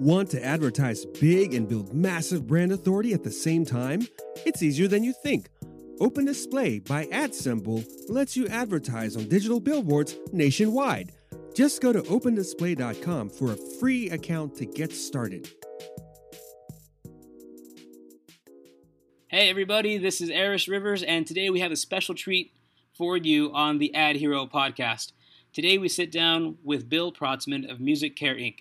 Want to advertise big and build massive brand authority at the same time? It's easier than you think. Open Display by AdSemble lets you advertise on digital billboards nationwide. Just go to opendisplay.com for a free account to get started. Hey everybody, this is Eris Rivers, and today we have a special treat for you on the Ad Hero podcast. Today we sit down with Bill Protzmann of Music Care Inc.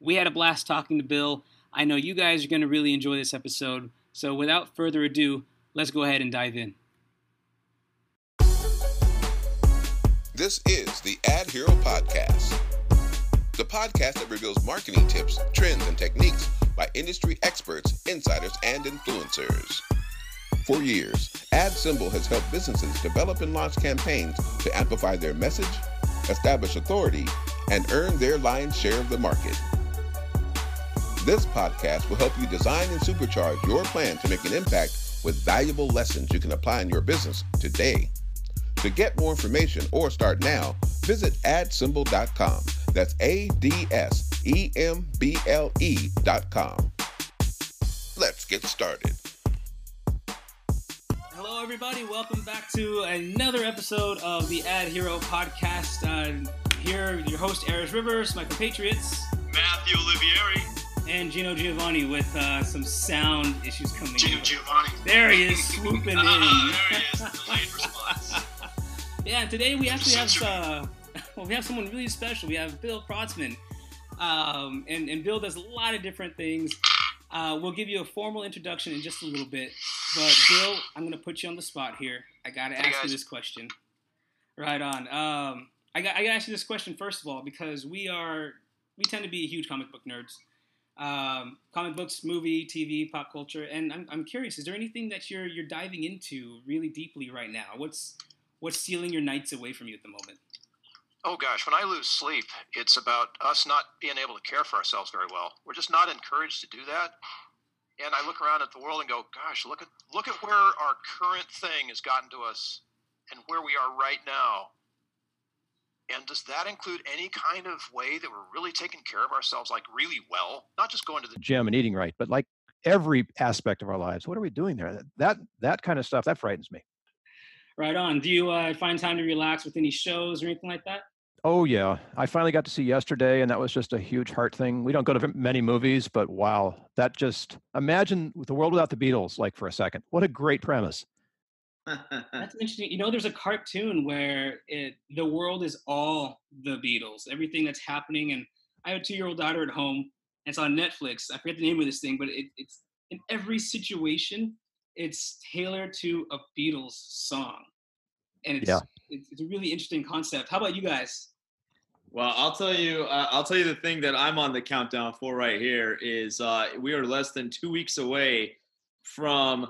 We had a blast talking to Bill. I know you guys are going to really enjoy this episode. So without further ado, let's go ahead and dive in. This is the Ad Hero Podcast, the podcast that reveals marketing tips, trends, and techniques by industry experts, insiders, and influencers. For years, AdSemble has helped businesses develop and launch campaigns to amplify their message, establish authority, and earn their lion's share of the market. This podcast will help you design and supercharge your plan to make an impact with valuable lessons you can apply in your business today. To get more information or start now, visit adsemble.com. That's A D S E M B L E.com. Let's get started. Hello, everybody. Welcome back to another episode of the Ad Hero podcast. Uh, here, your host, Eris Rivers, my compatriots, Matthew Olivieri and Gino Giovanni with uh, some sound issues coming Gino in. Giovanni. There he is, swooping in. Ah, there he is. Delayed response. yeah, today we actually have uh, well, we have someone really special. We have Bill Protzmann, um, and and Bill does a lot of different things. Uh, we'll give you a formal introduction in just a little bit, but Bill, I'm going to put you on the spot here. I got to Hey, ask you this question. Right on. Um, I got I got to ask you this question first of all because we are we tend to be huge comic book nerds. Um, comic books, movie, TV, pop culture, and I'm, I'm curious. Is there anything that you're you're diving into really deeply right now? What's what's stealing your nights away from you at the moment? Oh gosh, when I lose sleep, it's about us not being able to care for ourselves very well. We're just not encouraged to do that. And I look around at the world and go, gosh, look at look at where our current thing has gotten to us and where we are right now. And does that include any kind of way that we're really taking care of ourselves like really well? Not just going to the gym and eating right, but like every aspect of our lives. What are we doing there? That that kind of stuff that frightens me. Right on. Do you uh, find time to relax with any shows or anything like that? Oh yeah, I finally got to see yesterday, and that was just a huge heart thing. We don't go to many movies, but wow, that just imagine the world without the Beatles, like for a second. What a great premise. That's interesting. You know, there's a cartoon where it the world is all the Beatles, everything that's happening. And I have a two-year-old daughter at home, and it's on Netflix. I forget the name of this thing, but it, it's in every situation, it's tailored to a Beatles song, and it's Yeah. it's, it's a really interesting concept. How about you guys? Well, I'll tell you. Uh, I'll tell you the thing that I'm on the countdown for right here is uh, we are less than two weeks away from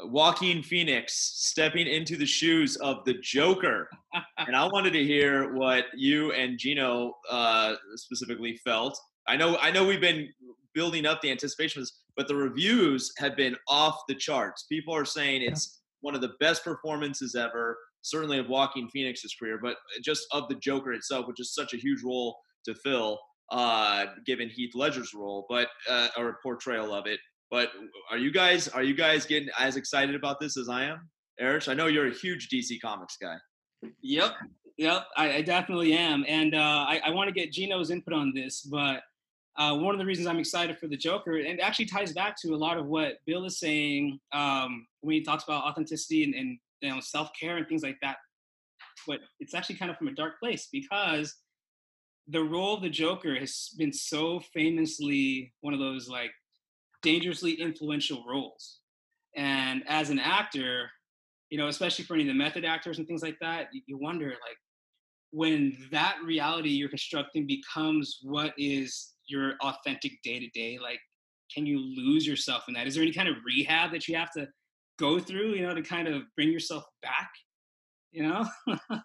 Joaquin Phoenix stepping into the shoes of the Joker, and I wanted to hear what you and Gino uh, specifically felt. I know. I know we've been building up the anticipation of this, but the reviews have been off the charts. People are saying it's one of the best performances ever certainly of Joaquin Phoenix's career, but just of the Joker itself, which is such a huge role to fill, uh, given Heath Ledger's role, but uh, or portrayal of it. But are you guys are you guys getting as excited about this as I am, Eric? I know you're a huge DC Comics guy. Yep, yep, I, I definitely am, and uh, I, I want to get Gino's input on this, but uh, one of the reasons I'm excited for the Joker, and it actually ties back to a lot of what Bill is saying um, when he talks about authenticity and, and you know self care and things like that. But it's actually kind of from a dark place because the role of the Joker has been so famously one of those like dangerously influential roles, and as an actor, you know, especially for any of the method actors and things like that, you, you wonder like when that reality you're constructing becomes what is your authentic day to day, like can you lose yourself in that? Is there any kind of rehab that you have to go through, you know, to kind of bring yourself back? You know? about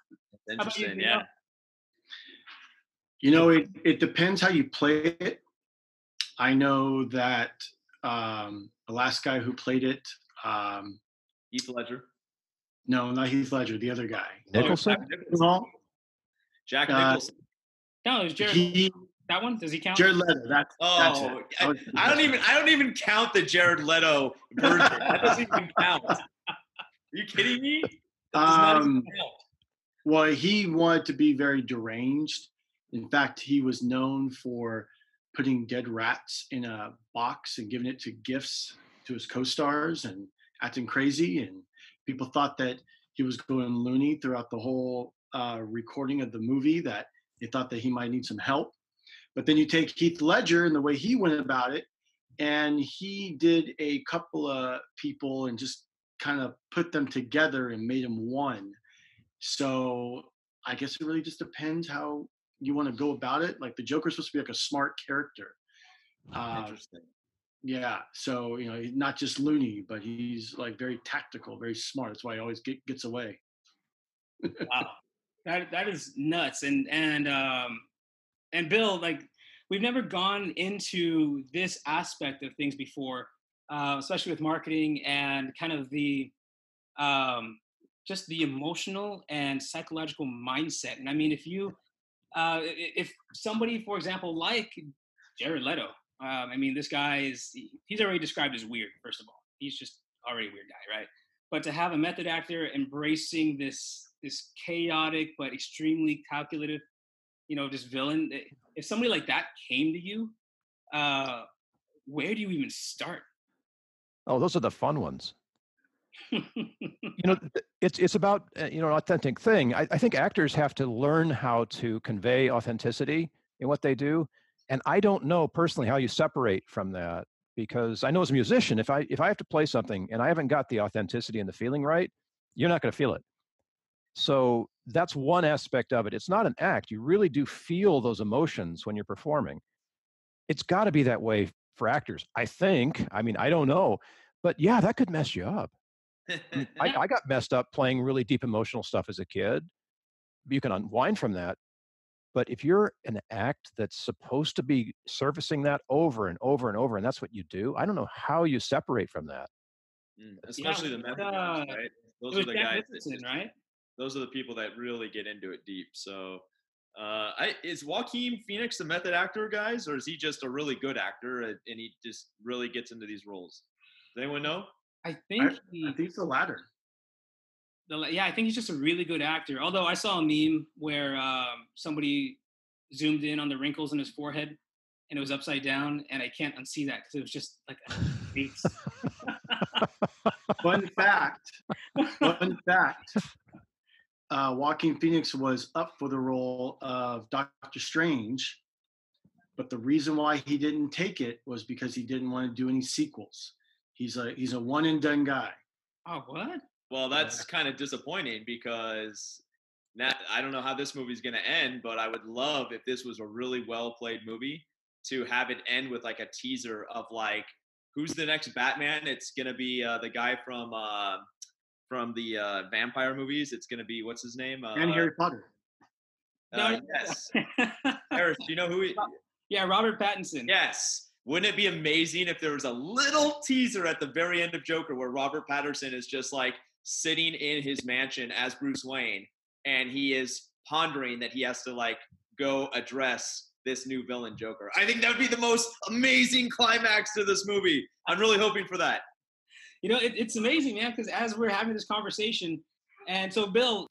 you, Interesting, Gino? yeah. You know, it, it depends how you play it. I know that um, the last guy who played it, um, Heath Ledger, no, not Heath Ledger, the other guy. Nicholson? Well, Jack Uh, Nicholson. No, it was Jared. he That one does he count? Jared Leto. That's, that's Oh, it. I, That I don't even I don't even count the Jared Leto version. That doesn't even count. Are you kidding me? That does not even Um. Well, he wanted to be very deranged. In fact, he was known for putting dead rats in a box and giving it to gifts to his co-stars and acting crazy. And people thought that he was going loony throughout the whole uh, recording of the movie. That they thought that he might need some help. But then you take Heath Ledger and the way he went about it, and he did a couple of people and just kind of put them together and made them one. So I guess it really just depends how you want to go about it. Like the Joker's supposed to be like a smart character. Uh, Interesting. yeah. So you know, not just loony, but he's like very tactical, very smart. That's why he always get, gets away. wow that that is nuts and and um and bill like we've never gone into this aspect of things before uh, especially with marketing and kind of the um just the emotional and psychological mindset and i mean if you uh if somebody for example like jared leto um i mean this guy is he's already described as weird first of all. He's just already a weird guy right? But to have a method actor embracing this this chaotic but extremely calculative you know this villain if somebody like that came to you uh where do you even start? Oh, those are the fun ones. You know, it's it's about uh, you know an authentic thing. I, I think actors have to learn how to convey authenticity in what they do, and I don't know personally how you separate from that because I know as a musician, if I if I have to play something and I haven't got the authenticity and the feeling right, you're not going to feel it. So that's one aspect of it. It's not an act. You really do feel those emotions when you're performing. It's got to be that way for actors. I think. I mean, I don't know, but yeah, that could mess you up. I, I, I got messed up playing really deep emotional stuff as a kid. You can unwind from that. But if you're an act that's supposed to be surfacing that over and over and over, and that's what you do, I don't know how you separate from that. Mm, Especially the but, method guys, uh, right? Those are the guys. Just, right those are the people that really get into it deep. So, uh, I, is Joaquin Phoenix the method actor, guys, or is he just a really good actor and and he just really gets into these roles? Does anyone know? I I, think he I think it's the latter. the, yeah i think he's just a really good actor although i saw a meme where um somebody zoomed in on the wrinkles in his forehead and it was upside down and i can't unsee that because it was just like a face. Fun fact. Fun fact. Uh, Joaquin Phoenix was up for the role of Doctor Strange, but the reason why he didn't take it was because he didn't want to do any sequels. He's a he's a one and done guy. oh what Well, that's kind of disappointing because now I don't know how this movie's going to end, but I would love if this was a really well played movie to have it end with like a teaser of like who's the next Batman? It's going to be uh, the guy from uh, from the uh, vampire movies. It's going to be what's his name? Uh, And Harry Potter. uh, No, yes, Harris. Do you know who? He, yeah robert pattinson Yes. Wouldn't it be amazing if there was a little teaser at the very end of Joker where Robert Pattinson is just like sitting in his mansion as Bruce Wayne and he is pondering that he has to like go address this new villain Joker? I think that would be the most amazing climax to this movie. I'm really hoping for that. you know it, it's amazing man because as we're having this conversation and so bill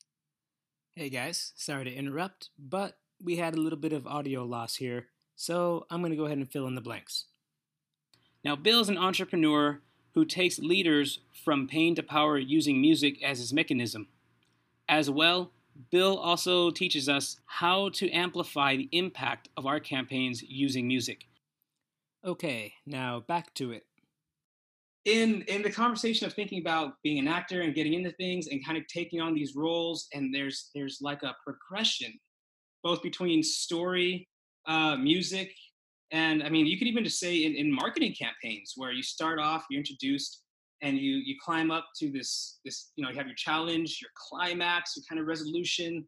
Hey guys, sorry to interrupt, but we had a little bit of audio loss here, so I'm going to go ahead and fill in the blanks. Now, Bill is an entrepreneur who takes leaders from pain to power using music as his mechanism. As well, Bill also teaches us how to amplify the impact of our campaigns using music. Okay, now back to it. in in the conversation of thinking about being an actor and getting into things and kind of taking on these roles and there's there's like a progression both between story uh, music and i mean you could even just say in, in marketing campaigns where you start off you're introduced and you you climb up to this this you know you have your challenge your climax your kind of resolution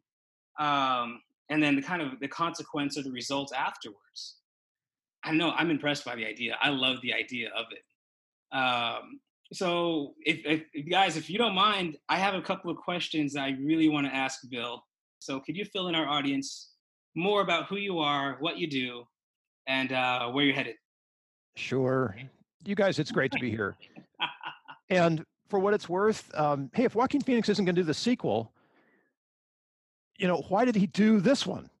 um, and then the kind of the consequence or the results afterwards. I know i'm impressed by the idea. I love the idea of it. Um, so, if, if, guys, if you don't mind, I have a couple of questions I really want to ask Bill. So, could you fill in our audience more about who you are, what you do, and uh, where you're headed. Sure. You guys, it's great to be here. and for what it's worth, um, hey, if Joaquin Phoenix isn't going to do the sequel, you know, why did he do this one?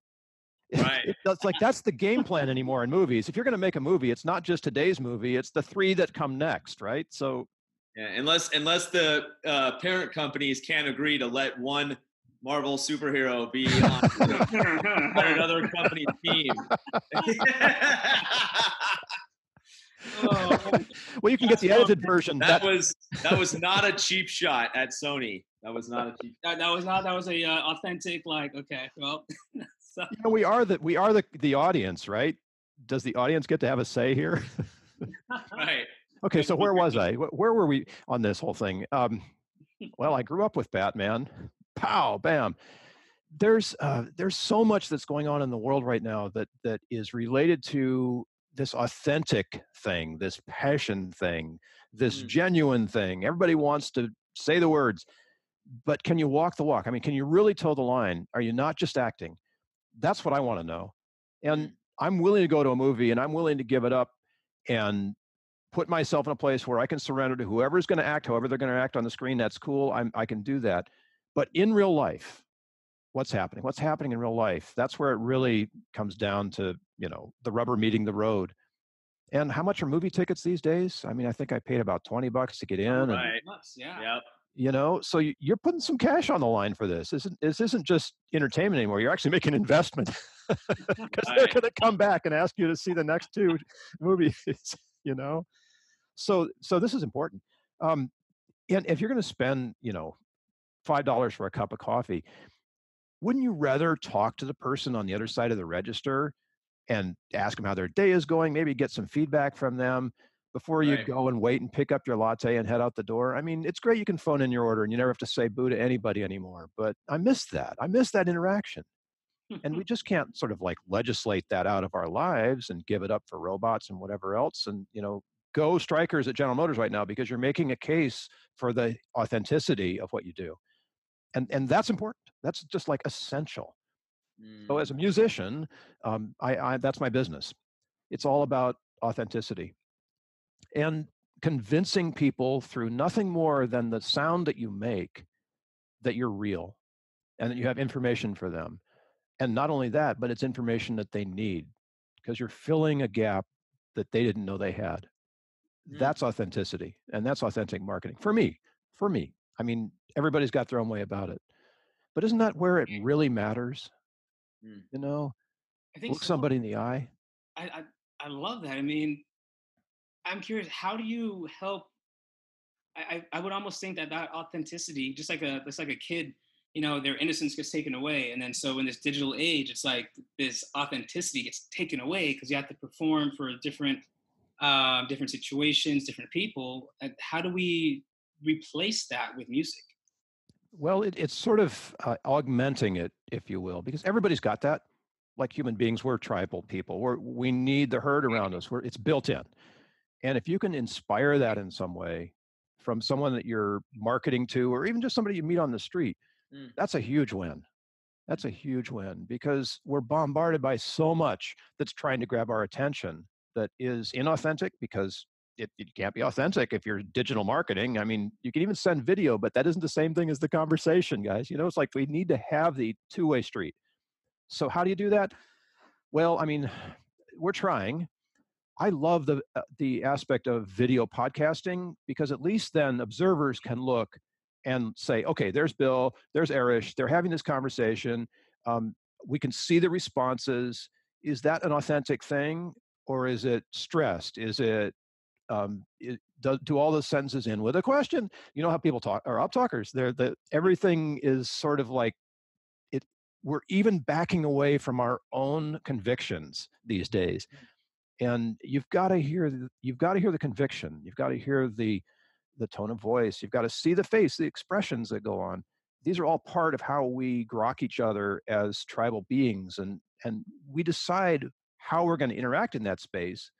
Right. It's like that's the game plan anymore in movies. If you're going to make a movie, it's not just today's movie; it's the three that come next, right? So, yeah, unless unless the uh, parent companies can't agree to let one Marvel superhero be on, on another company team. oh, well, you can get the edited version. That, that, was that was not a cheap shot at Sony. That was not a cheap. That, that was not. That was a uh, authentic. Like, okay, well, so. you know, we are the we are the the audience, right? Does the audience get to have a say here? right. Okay, so where was I? Where were we on this whole thing? Um, well, I grew up with Batman. Pow, bam. There's uh, there's so much that's going on in the world right now that that is related to this authentic thing, this passion thing, this mm. genuine thing. Everybody wants to say the words, but can you walk the walk? I mean, can you really toe the line? Are you not just acting? That's what I want to know. And mm. I'm willing to go to a movie and I'm willing to give it up and put myself in a place where I can surrender to whoever's going to act, however they're going to act on the screen. That's cool. I'm, I can do that. But in real life, what's happening? What's happening in real life? That's where it really comes down to, you know, the rubber meeting the road. And how much are movie tickets these days? I mean, I think I paid about 20 bucks to get in. Right. And, yeah. Yep you know so you're putting some cash on the line for this this isn't, this isn't just entertainment anymore you're actually making an investment because they're going to come back and ask you to see the next two movies you know so so this is important um and if you're going to spend you know five dollars for a cup of coffee wouldn't you rather talk to the person on the other side of the register and ask them how their day is going maybe get some feedback from them before you right. go and wait and pick up your latte and head out the door. I mean, it's great you can phone in your order and you never have to say boo to anybody anymore. But I miss that. I miss that interaction. and we just can't sort of like legislate that out of our lives and give it up for robots and whatever else. And, you know, go strikers at General Motors right now because you're making a case for the authenticity of what you do. And, and that's important. That's just like essential. Mm. So as a musician, um, I, I, that's my business. It's all about authenticity and convincing people through nothing more than the sound that you make that you're real and that you have information for them. And not only that, but it's information that they need because you're filling a gap that they didn't know they had. Mm. That's authenticity and that's authentic marketing for me. For me. I mean, everybody's got their own way about it. But isn't that where it really matters? Mm. You know, I think look so. somebody in the eye. I, I I love that. I mean, I'm curious, how do you help? I, I would almost think that that authenticity, just like a just like a kid, you know, their innocence gets taken away, and then so in this digital age, it's like this authenticity gets taken away because you have to perform for different uh, different situations, different people. How do we replace that with music? Well, it, it's sort of uh, augmenting it, if you will, because everybody's got that. Like human beings, we're tribal people. We're, we need the herd around us. We're, it's built in. And if you can inspire that in some way from someone that you're marketing to, or even just somebody you meet on the street, mm. that's a huge win. That's a huge win because we're bombarded by so much that's trying to grab our attention that is inauthentic because it, it, can't be authentic if you're digital marketing. I mean, you can even send video, but that isn't the same thing as the conversation, guys. You know, it's like we need to have the two way street. So, how do you do that? Well, I mean, we're trying. I love the uh, the aspect of video podcasting because at least then observers can look and say, okay, there's Bill, there's Arish, they're having this conversation. Um, we can see the responses. Is that an authentic thing, or is it stressed? Is it um, it, do, do, all the sentences in with a question? You know how people talk are up talkers. They're the everything is sort of like it. We're even backing away from our own convictions these days and you've got to hear you've got to hear the conviction you've got to hear the the tone of voice you've got to see the face the expressions that go on these are all part of how we grok each other as tribal beings and and we decide how we're going to interact in that space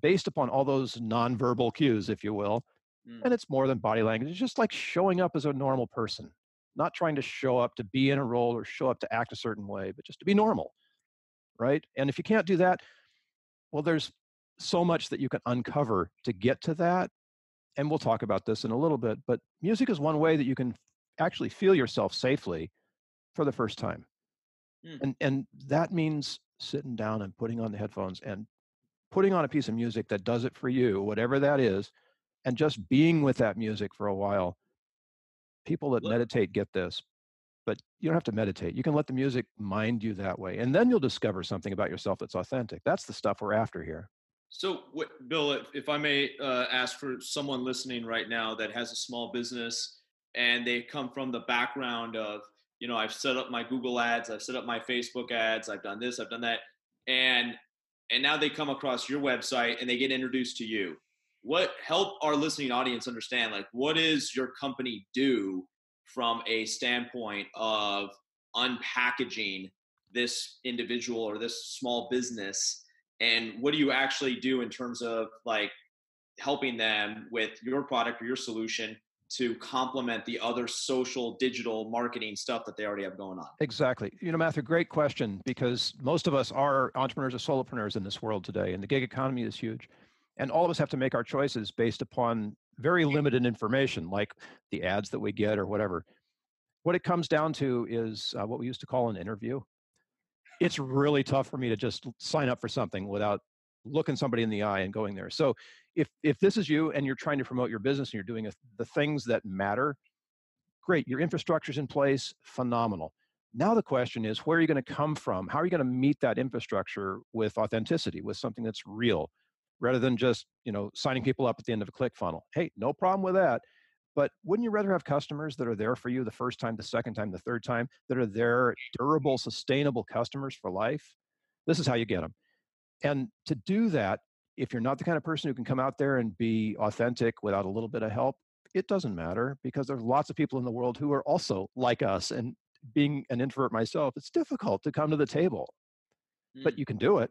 based upon all those nonverbal cues if you will mm. and it's more than body language it's just like showing up as a normal person not trying to show up to be in a role or show up to act a certain way but just to be normal right and if you can't do that Well, there's so much that you can uncover to get to that. And we'll talk about this in a little bit, but music is one way that you can actually feel yourself safely for the first time. Mm. And and that means sitting down and putting on the headphones and putting on a piece of music that does it for you, whatever that is, and just being with that music for a while. People that meditate get this, but you don't have to meditate. You can let the music mind you that way, and then you'll discover something about yourself that's authentic. That's the stuff we're after here. So, what, Bill, if, if I may uh, ask for someone listening right now that has a small business and they come from the background of you know, I've set up my Google ads, I've set up my Facebook ads, I've done this, I've done that. And and now they come across your website and they get introduced to you. What help our listening audience understand like what does your company do from a standpoint of unpackaging this individual or this small business and what do you actually do in terms of like helping them with your product or your solution to complement the other social digital marketing stuff that they already have going on? Exactly. You know, Matthew, great question because most of us are entrepreneurs or solopreneurs in this world today, and the gig economy is huge. And all of us have to make our choices based upon very limited information, like the ads that we get or whatever. What it comes down to is uh, what we used to call an interview. It's really tough for me to just sign up for something without looking somebody in the eye and going there. So if if this is you and you're trying to promote your business and you're doing a, the things that matter, great. Your infrastructure's in place, phenomenal. Now the question is, where are you going to come from? How are you going to meet that infrastructure with authenticity, with something that's real, rather than just you know signing people up at the end of a click funnel? Hey, no problem with that. But wouldn't you rather have customers that are there for you the first time, the second time, the third time, that are there, durable, sustainable customers for life? This is how you get them. And to do that, if you're not the kind of person who can come out there and be authentic without a little bit of help, it doesn't matter because there's lots of people in the world who are also like us. And being an introvert myself, it's difficult to come to the table, mm. but you can do it.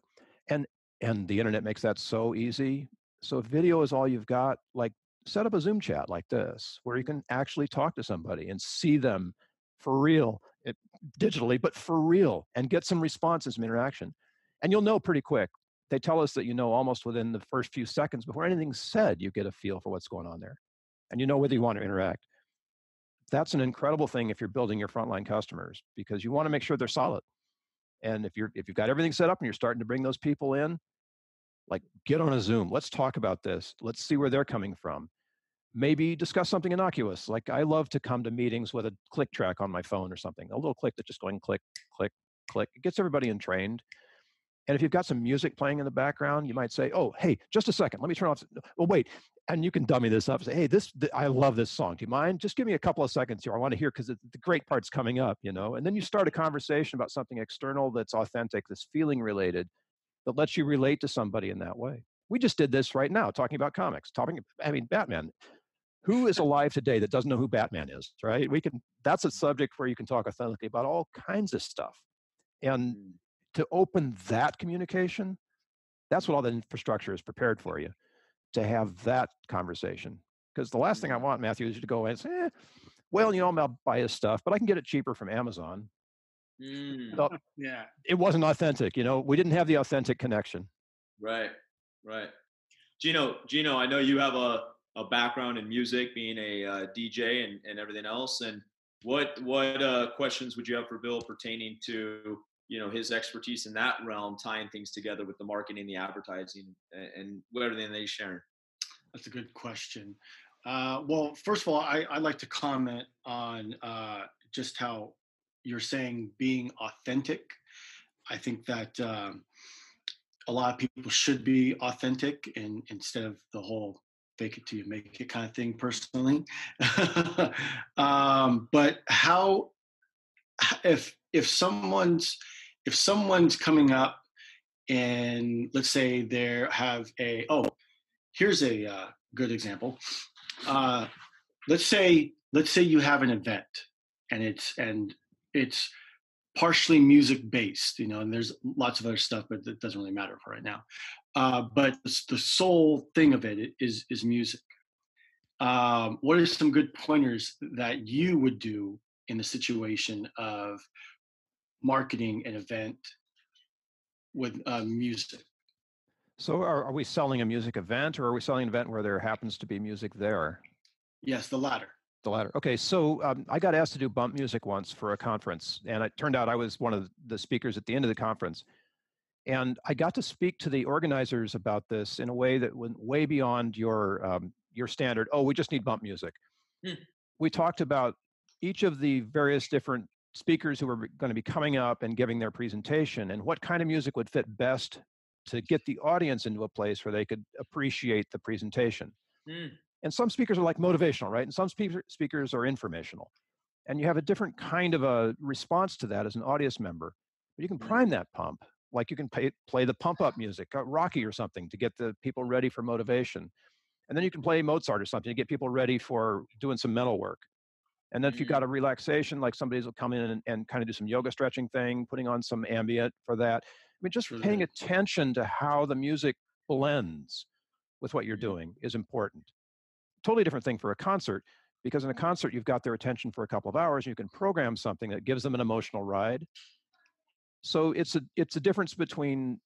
And and the internet makes that so easy. So if video is all you've got, like set up a Zoom chat like this, where you can actually talk to somebody and see them for real, it, digitally, but for real, and get some responses, some interaction. And you'll know pretty quick they tell us that you know almost within the first few seconds before anything's said, you get a feel for what's going on there. And you know whether you want to interact. That's an incredible thing if you're building your frontline customers because you want to make sure they're solid. And if you're if you've got everything set up and you're starting to bring those people in, like get on a Zoom. Let's talk about this. Let's see where they're coming from. Maybe discuss something innocuous. Like I love to come to meetings with a click track on my phone or something. A little click that just going click, click, click. It gets everybody entrained. And if you've got some music playing in the background, you might say, "Oh, hey, just a second, let me turn off." Well, wait, and you can dummy this up. And say, "Hey, this th- I love this song. Do you mind? Just give me a couple of seconds here. I want to hear because the great part's coming up." You know, and then you start a conversation about something external that's authentic, that's feeling related, that lets you relate to somebody in that way. We just did this right now, talking about comics. Talking, I mean, Batman. Who is alive today that doesn't know who Batman is? Right? We can. That's a subject where you can talk authentically about all kinds of stuff, and mm to open that communication, that's what all the infrastructure is prepared for you to have that conversation. Because the last thing I want, Matthew, is you to go and say, eh, well, you know, I'm going buy his stuff, but I can get it cheaper from Amazon. Mm. So yeah. It wasn't authentic. You know, we didn't have the authentic connection. Right, right. Gino, Gino, I know you have a, a background in music, being a uh, DJ and, and everything else. And what what uh, questions would you have for Bill pertaining to you know his expertise in that realm tying things together with the marketing the advertising and, everything they share that's a good question. Uh, well first of all I, I like to comment on uh, just how you're saying being authentic. I think that um, a lot of people should be authentic and instead of the whole fake it till you make it kind of thing personally. Um, but how if if someone's if someone's coming up and let's say they have a oh here's a uh, good example. Uh, let's say let's say you have an event and it's and it's partially music based you know and there's lots of other stuff but it doesn't really matter for right now. Uh, but the sole thing of it is is music. Um, what are some good pointers that you would do in the situation of marketing an event with uh, music? So are, are we selling a music event or are we selling an event where there happens to be music there? Yes, the latter. The latter. Okay, so um, I got asked to do bump music once for a conference, and it turned out I was one of the speakers at the end of the conference. And I got to speak to the organizers about this in a way that went way beyond your um, your standard. Oh, we just need bump music. Hmm. We talked about each of the various different speakers who were going to be coming up and giving their presentation and what kind of music would fit best to get the audience into a place where they could appreciate the presentation. Mm. And some speakers are like motivational, right? And some speaker, speakers are informational. And you have a different kind of a response to that as an audience member. But you can hmm. prime that pump. Like you can pay, play the pump up music, uh, Rocky or something, to get the people ready for motivation. And then you can play Mozart or something to get people ready for doing some mental work. And then if you've got mm. a relaxation, like somebody's will come in and, and kind of do some yoga stretching thing, putting on some ambient for that. I mean, just paying attention to how the music blends with what you're mm-hmm. doing is important. Totally different thing for a concert, because in a concert, you've got their attention for a couple of hours. And you can program something that gives them an emotional ride. So it's a it's a difference between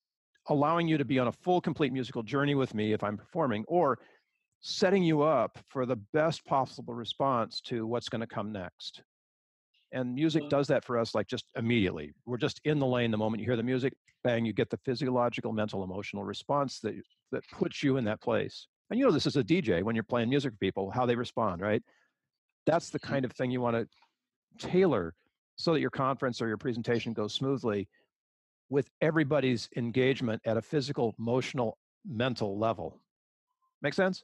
allowing you to be on a full, complete musical journey with me if I'm performing, or setting you up for the best possible response to what's going to come next. And music does that for us like just immediately. We're just in the lane the moment you hear the music, bang, you get the physiological, mental, emotional response that that puts you in that place. And you know this is a DJ when you're playing music for people, how they respond, right? That's the mm-hmm. kind of thing you want to tailor so that your conference or your presentation goes smoothly with everybody's engagement at a physical, emotional, mental level. Make sense?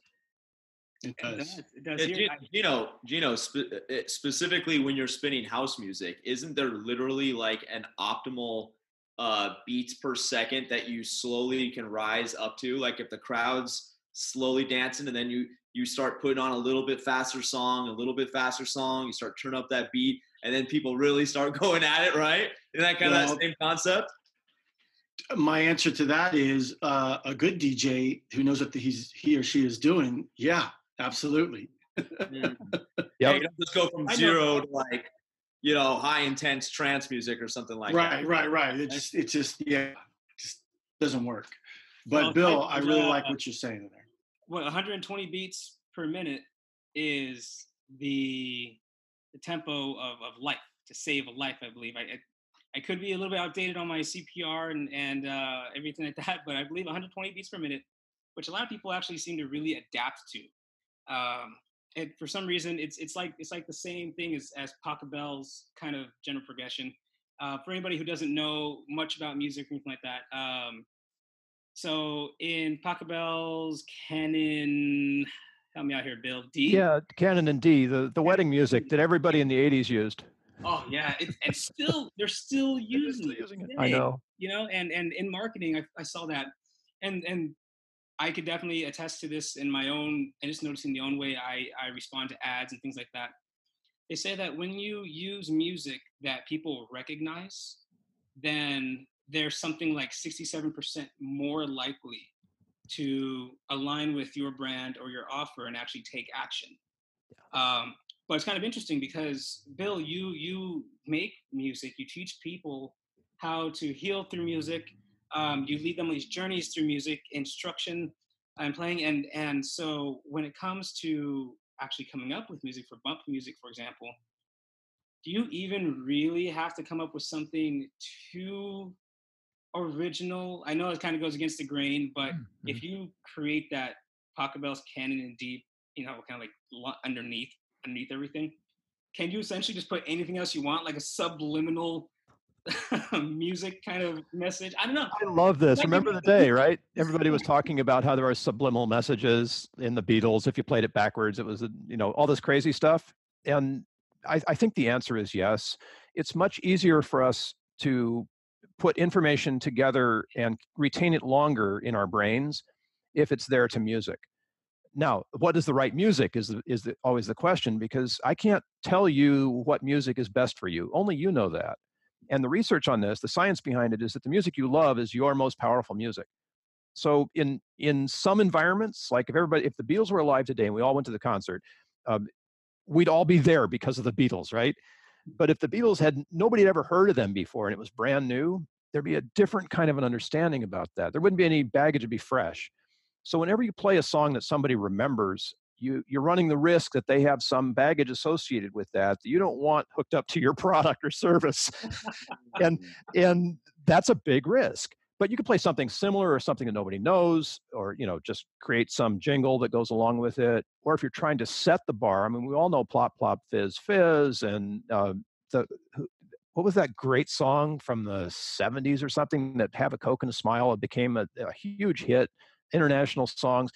It does. It does. It does. Gino, Gino, spe- uh, uh, specifically when you're spinning house music, isn't there literally like an optimal uh, beats per second that you slowly can rise up to? Like if the crowd's slowly dancing and then you you start putting on a little bit faster song, a little bit faster song, you start turn up that beat, and then people really start going at it, right? Isn't that kind well, of that same concept? My answer to that is uh, a good DJ who knows what the, he's he or she is doing. Yeah, Absolutely. Yeah, you don't just go from zero to like, you know, high intense trance music or something like right, that. Right, right, right. It just, it just, yeah, just doesn't work. But well, Bill, I really uh, like what you're saying there. Well, 120 beats per minute is the the tempo of, of life to save a life. I believe I, I, I could be a little bit outdated on my CPR and and uh, everything like that, but I believe 120 beats per minute, which a lot of people actually seem to really adapt to. Um, and for some reason, it's it's like it's like the same thing as as Pachelbel's kind of general progression. Uh, for anybody who doesn't know much about music or anything like that, um, so in Pachelbel's canon, help me out here, Bill. D. Yeah, canon and D, the the wedding music that everybody in the '80s used. Oh yeah, it, and still they're still using, still using it. I know. You know, and and in marketing, I, I saw that, and and I could definitely attest to this in my own, and just noticing the own way I, I respond to ads and things like that. They say that when you use music that people recognize, then there's something like 67% more likely to align with your brand or your offer and actually take action. Um, but it's kind of interesting because Bill, you you make music, you teach people how to heal through music, um, you lead them on these journeys through music instruction and playing and and so when it comes to actually coming up with music for bump music for example do you even really have to come up with something too original i know it kind of goes against the grain but mm-hmm. if you create that Pachelbel's canon and deep you know kind of like underneath underneath everything can you essentially just put anything else you want like a subliminal music kind of message. I don't know. I love this. Remember the day, right? Everybody was talking about how there are subliminal messages in the Beatles. If you played it backwards, it was, you know, all this crazy stuff. And I, I think the answer is yes. It's much easier for us to put information together and retain it longer in our brains if it's there to music. Now, what is the right music is the, is the, always the question because I can't tell you what music is best for you. Only you know that. And the research on this, the science behind it, is that the music you love is your most powerful music. So in in some environments, like if everybody, if the Beatles were alive today and we all went to the concert, um, we'd all be there because of the Beatles, right? But if the Beatles had nobody had ever heard of them before and it was brand new, there'd be a different kind of an understanding about that. There wouldn't be any baggage, it'd be fresh. So whenever you play a song that somebody remembers, you you're running the risk that they have some baggage associated with that that you don't want hooked up to your product or service. and and that's a big risk. But you could play something similar or something that nobody knows, or you know, just create some jingle that goes along with it. Or if you're trying to set the bar, I mean, we all know plop plop fizz fizz, and uh, the what was that great song from the 70s or something that have a coke and a smile it became a, a, huge hit international songs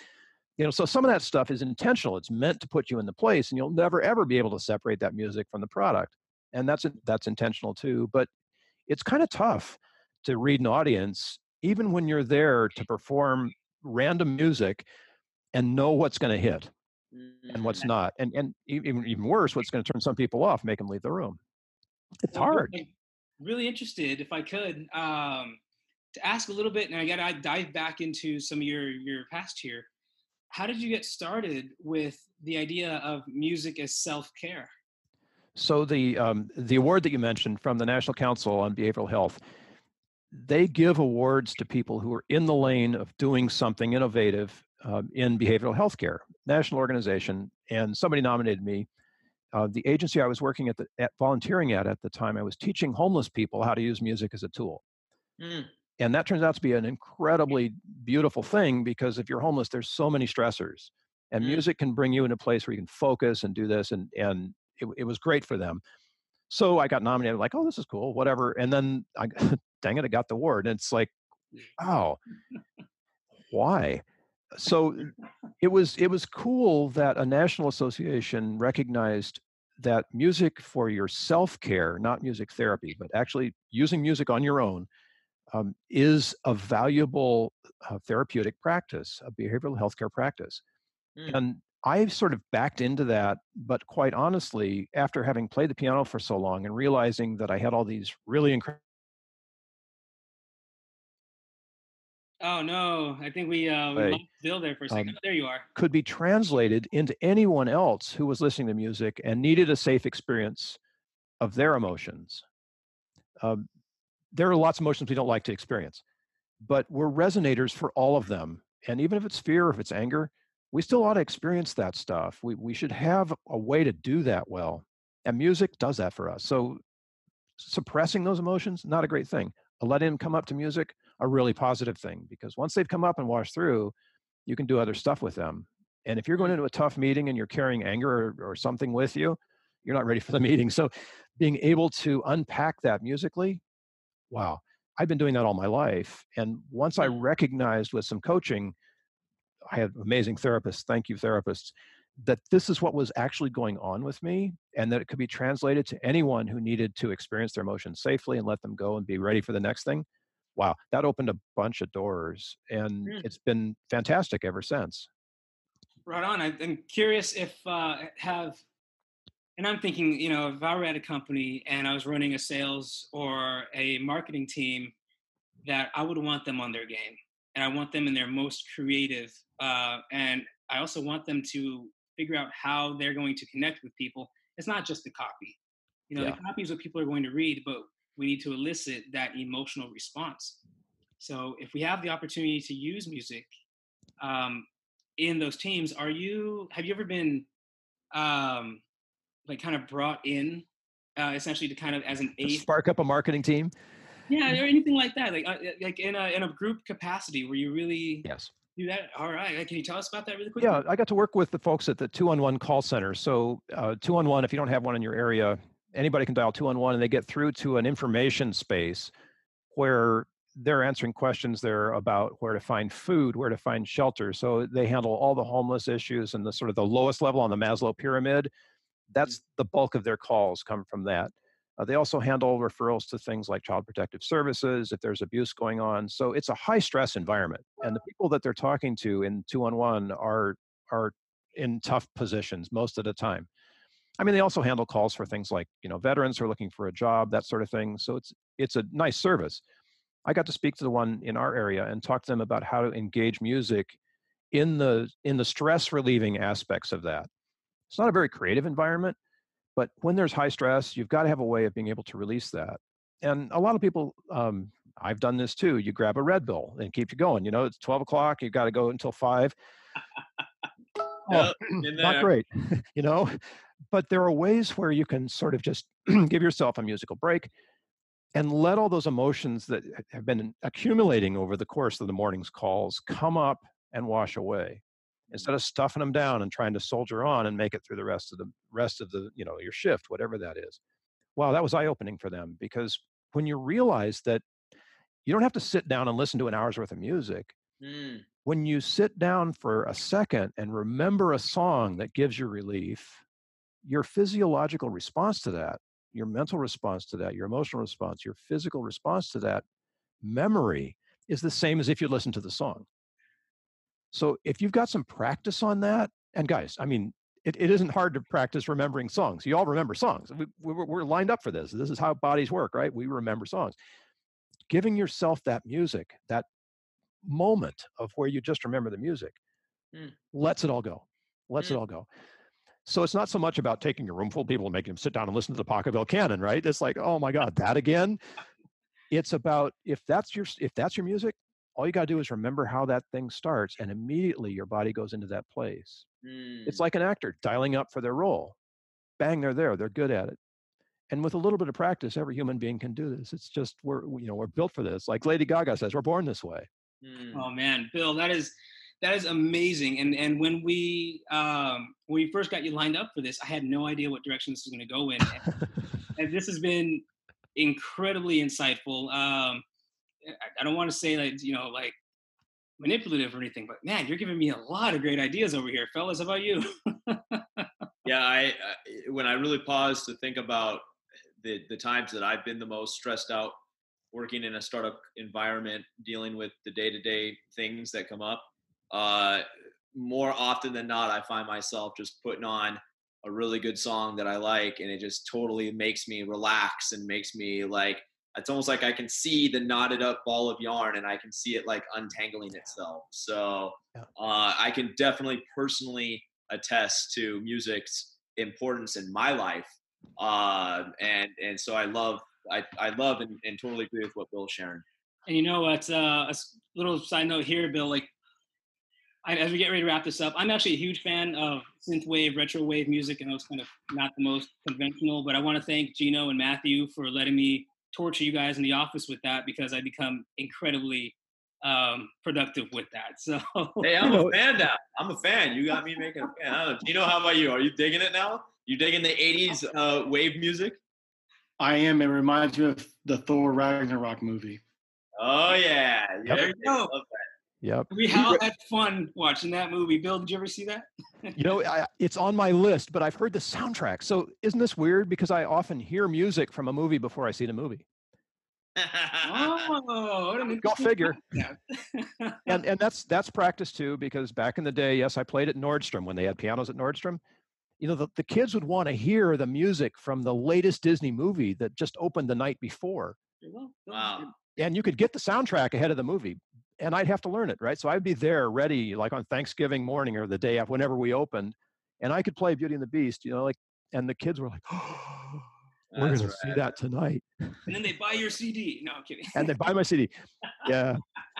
you know so some of that stuff is intentional it's meant to put you in the place and you'll never ever be able to separate that music from the product and that's that's intentional too but it's kind of tough to read an audience even when you're there to perform random music and know what's going to hit and what's mm. not and and even even worse what's going to turn some people off make them leave the room it's hard. I'm really interested, if I could, um, to ask a little bit, and I got to dive back into some of your your past here. How did you get started with the idea of music as self care? So the um, the award that you mentioned from the National Council on Behavioral Health, they give awards to people who are in the lane of doing something innovative um, in behavioral health care. National organization, and somebody nominated me uh, the agency I was working at, the, at volunteering at at the time, I was teaching homeless people how to use music as a tool. Mm. And that turns out to be an incredibly beautiful thing because if you're homeless, there's so many stressors, and mm. music can bring you in a place where you can focus and do this. And and it, it was great for them. So I got nominated, like, oh, this is cool, whatever. And then I, dang it, I got the award. And it's like, wow, why? so it was it was cool that a national association recognized that music for your self-care not music therapy but actually using music on your own um, is a valuable uh, therapeutic practice a behavioral healthcare practice mm. and i've sort of backed into that but quite honestly after having played the piano for so long and realizing that i had all these really incredible Oh no, I think we uh we lost Bill there for a second. Um, oh, there you are. Could be translated into anyone else who was listening to music and needed a safe experience of their emotions. Um, there are lots of emotions we don't like to experience, but we're resonators for all of them. And even if it's fear, if it's anger, we still ought to experience that stuff. We we should have a way to do that well, and music does that for us. So suppressing those emotions not a great thing. Letting them come up to music a really positive thing because once they've come up and washed through, you can do other stuff with them. And if you're going mm. into a tough meeting and you're carrying anger or, or something with you, you're not ready for the meeting. So being able to unpack that musically, wow, I've been doing that all my life. And once I mm. recognized with some coaching, I had amazing therapists, thank you, therapists, that this is what was actually going on with me and that it could be translated to anyone who needed to experience their emotions safely and let them go and be ready for the next thing wow, that opened a bunch of doors, and mm. it's been fantastic ever since. Right on. I'm curious if uh, have, and I'm thinking, you know, if I were at a company and I was running a sales or a marketing team, that I would want them on their game, and I want them in their most creative, uh, and I also want them to figure out how they're going to connect with people. It's not just the copy. You know, yeah. the copy is what people are going to read, but we need to elicit that emotional response. So if we have the opportunity to use music um, in those teams, are you have you ever been um, like kind of brought in uh, essentially to kind of as an aid spark up a marketing team? Yeah, or anything like that, like uh, like in a in a group capacity where you really yes do that. All right, can you tell us about that really quick? Yeah, I got to work with the folks at the two on one call center. So uh, two on one, if you don't have one in your area, anybody can dial two-on-one and they get through to an information space where they're answering questions there about where to find food, where to find shelter. So they handle all the homeless issues and the sort of the lowest level on the Maslow pyramid. That's the bulk of their calls come from that. Uh, they also handle referrals to things like child protective services if there's abuse going on. So it's a high stress environment, and the people that they're talking to in 211 are are in tough positions most of the time. I mean, they also handle calls for things like you know veterans who are looking for a job, that sort of thing. So it's it's a nice service. I got to speak to the one in our area and talk to them about how to engage music in the in the stress relieving aspects of that. It's not a very creative environment, but when there's high stress, you've got to have a way of being able to release that. And a lot of people, um, I've done this too. You grab a Red Bull and keep you going. You know, it's 12 o'clock, you've got to go until five. oh, not great, you know, but there are ways where you can sort of just give yourself a musical break and let all those emotions that have been accumulating over the course of the morning's calls come up and wash away instead of stuffing them down and trying to soldier on and make it through the rest of the rest of the you know your shift whatever that is wow that was eye opening for them because when you realize that you don't have to sit down and listen to an hour's worth of music mm. when you sit down for a second and remember a song that gives you relief your physiological response to that your mental response to that your emotional response your physical response to that memory is the same as if you listen to the song so if you've got some practice on that, and guys, I mean, it, it isn't hard to practice remembering songs. You all remember songs. We, we're, we're lined up for this. This is how bodies work, right? We remember songs. Giving yourself that music, that moment of where you just remember the music, mm. lets it all go. Lets mm. it all go. So it's not so much about taking a room full of people and making them sit down and listen to the Pachelbel canon, right? It's like, oh my God, that again. It's about if that's your if that's your music, all you got to do is remember how that thing starts and immediately your body goes into that place. Mm. it's like an actor dialing up for their role. Bang they're there they're good at it. And with a little bit of practice every human being can do this. It's just we're you know we're built for this. Like lady gaga says we're born this way. Mm. oh man. Bill that is that is amazing and and when we um when we first got you lined up for this i had no idea what direction this was going to go in and, and this has been incredibly insightful. Um I don't want to say that you know like manipulative or anything, but man, you're giving me a lot of great ideas over here, fellas. How about you? yeah, I, I when I really pause to think about the the times that I've been the most stressed out working in a startup environment, dealing with the day to day things that come up. Uh, more often than not, I find myself just putting on a really good song that I like, and it just totally makes me relax and makes me like it's almost like I can see the knotted up ball of yarn and I can see it like untangling itself. So uh, I can definitely personally attest to music's importance in my life. Uh, and and so I love I, I love and, and totally agree with what Bill's sharing. And you know what? Uh, a little side note here, Bill. Like, I, as we get ready to wrap this up, I'm actually a huge fan of synthwave, retro wave music. I know it's kind of not the most conventional, but I want to thank Gino and Matthew for letting me torture you guys in the office with that because I become incredibly um, productive with that. So hey, I'm a fan now. I'm a fan. You got me making a fan. I don't know. You know how about you? Are you digging it now? You digging the '80s uh, wave music? I am. It reminds me of the Thor Ragnarok movie. Oh yeah, yep. there you go. Yep. We all had fun watching that movie. Bill, did you ever see that? you know, I, it's on my list, but I've heard the soundtrack. So isn't this weird? Because I often hear music from a movie before I see the movie. oh, go figure. and and that's that's practice too, because back in the day, yes, I played at Nordstrom when they had pianos at Nordstrom. You know, the, the kids would want to hear the music from the latest Disney movie that just opened the night before. Wow. And you could get the soundtrack ahead of the movie and I'd have to learn it, right? So I'd be there ready, like on Thanksgiving morning or the day after, whenever we opened, and I could play Beauty and the Beast, you know, like, and the kids were like, oh, we're going to see that tonight. And then they buy your CD. No, I'm kidding. and they buy my CD. Yeah.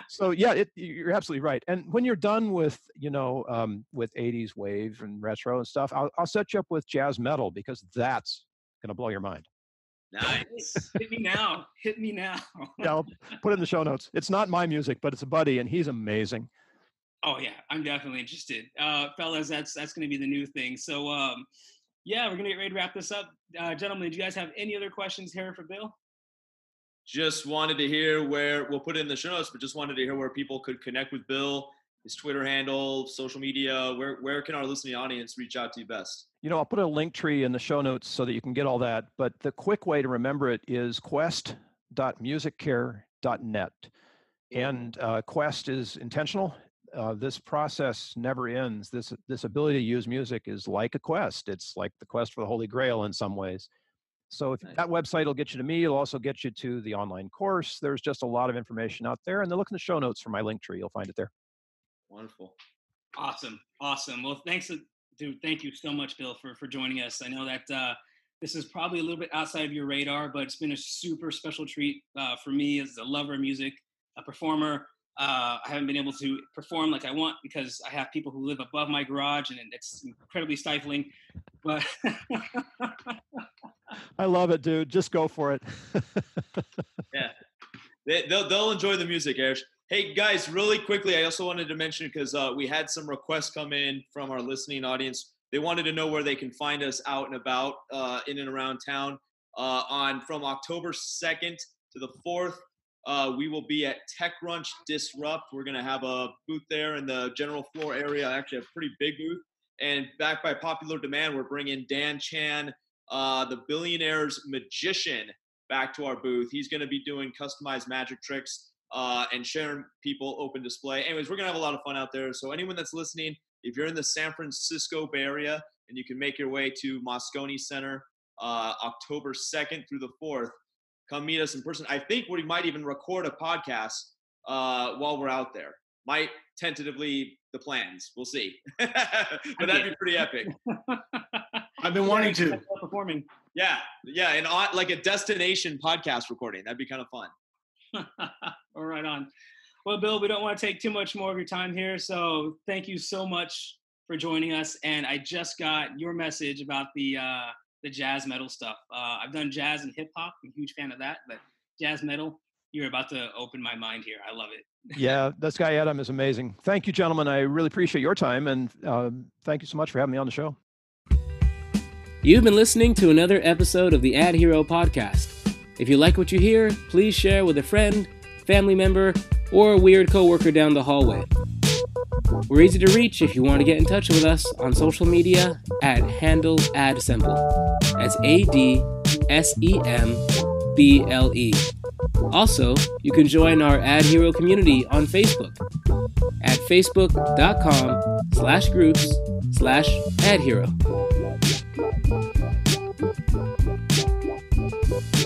so yeah, it, you're absolutely right. And when you're done with, you know, um, with 80s wave and retro and stuff, I'll, I'll set you up with jazz metal because that's going to blow your mind. Nice. Hit me now. Hit me now. yeah, I'll put it in the show notes. It's not my music, but it's a buddy, and he's amazing. Oh yeah, I'm definitely interested, uh, fellas. That's that's going to be the new thing. So um, yeah, we're going to get ready to wrap this up, uh, gentlemen. Do you guys have any other questions here for Bill? Just wanted to hear where we'll put it in the show notes, but just wanted to hear where people could connect with Bill, his Twitter handle, social media. Where where can our listening audience reach out to you best? You know, I'll put a link tree in the show notes so that you can get all that. But the quick way to remember it is quest.musiccare.net. And uh, Quest is intentional. Uh, this process never ends. This this ability to use music is like a quest. It's like the quest for the Holy Grail in some ways. So if nice. that website will get you to me, it'll also get you to the online course. There's just a lot of information out there, and then look in the show notes for my link tree. You'll find it there. Wonderful. Awesome, awesome. Well, thanks dude, thank you so much, Bill, for for joining us. I know that uh, this is probably a little bit outside of your radar, but it's been a super special treat uh, for me as a lover of music, a performer. Uh, I haven't been able to perform like I want because I have people who live above my garage and it's incredibly stifling. But I love it, dude. Just go for it. yeah, they, will they'll enjoy the music, Eric. Hey guys, really quickly, I also wanted to mention because uh, we had some requests come in from our listening audience they wanted to know where they can find us out and about uh, in and around town. Uh, on from October 2nd to the 4th, uh, we will be at TechCrunch Disrupt. We're going to have a booth there in the general floor area, actually a pretty big booth. And back by popular demand, we're bringing Dan Chan, uh, the billionaire's magician, back to our booth. He's going to be doing customized magic tricks uh, and sharing people open display. Anyways, we're going to have a lot of fun out there. So anyone that's listening, if you're in the San Francisco Bay Area and you can make your way to Moscone Center uh, October 2nd through the 4th, come meet us in person. I think we might even record a podcast uh, while we're out there. Might tentatively the plans. We'll see. but that'd be pretty epic. I've been wanting to performing. Yeah, yeah, and like a destination podcast recording. That'd be kind of fun. All right on. Well, Bill, we don't want to take too much more of your time here. So thank you so much for joining us. And I just got your message about the uh, the jazz metal stuff. Uh, I've done jazz and hip hop. I'm a huge fan of that, but jazz metal, you're about to open my mind here. I love it. yeah, this guy Adam is amazing. Thank you, gentlemen. I really appreciate your time, and uh, thank you so much for having me on the show. You've been listening to another episode of the Ad Hero podcast. If you like what you hear, please share with a friend, family member, or a weird coworker down the hallway. We're easy to reach if you want to get in touch with us on social media at handle adsemble. That's A D S E M B L E. Also, you can join our Ad Hero community on Facebook at facebook.com slash groups slash adhero. Thank you.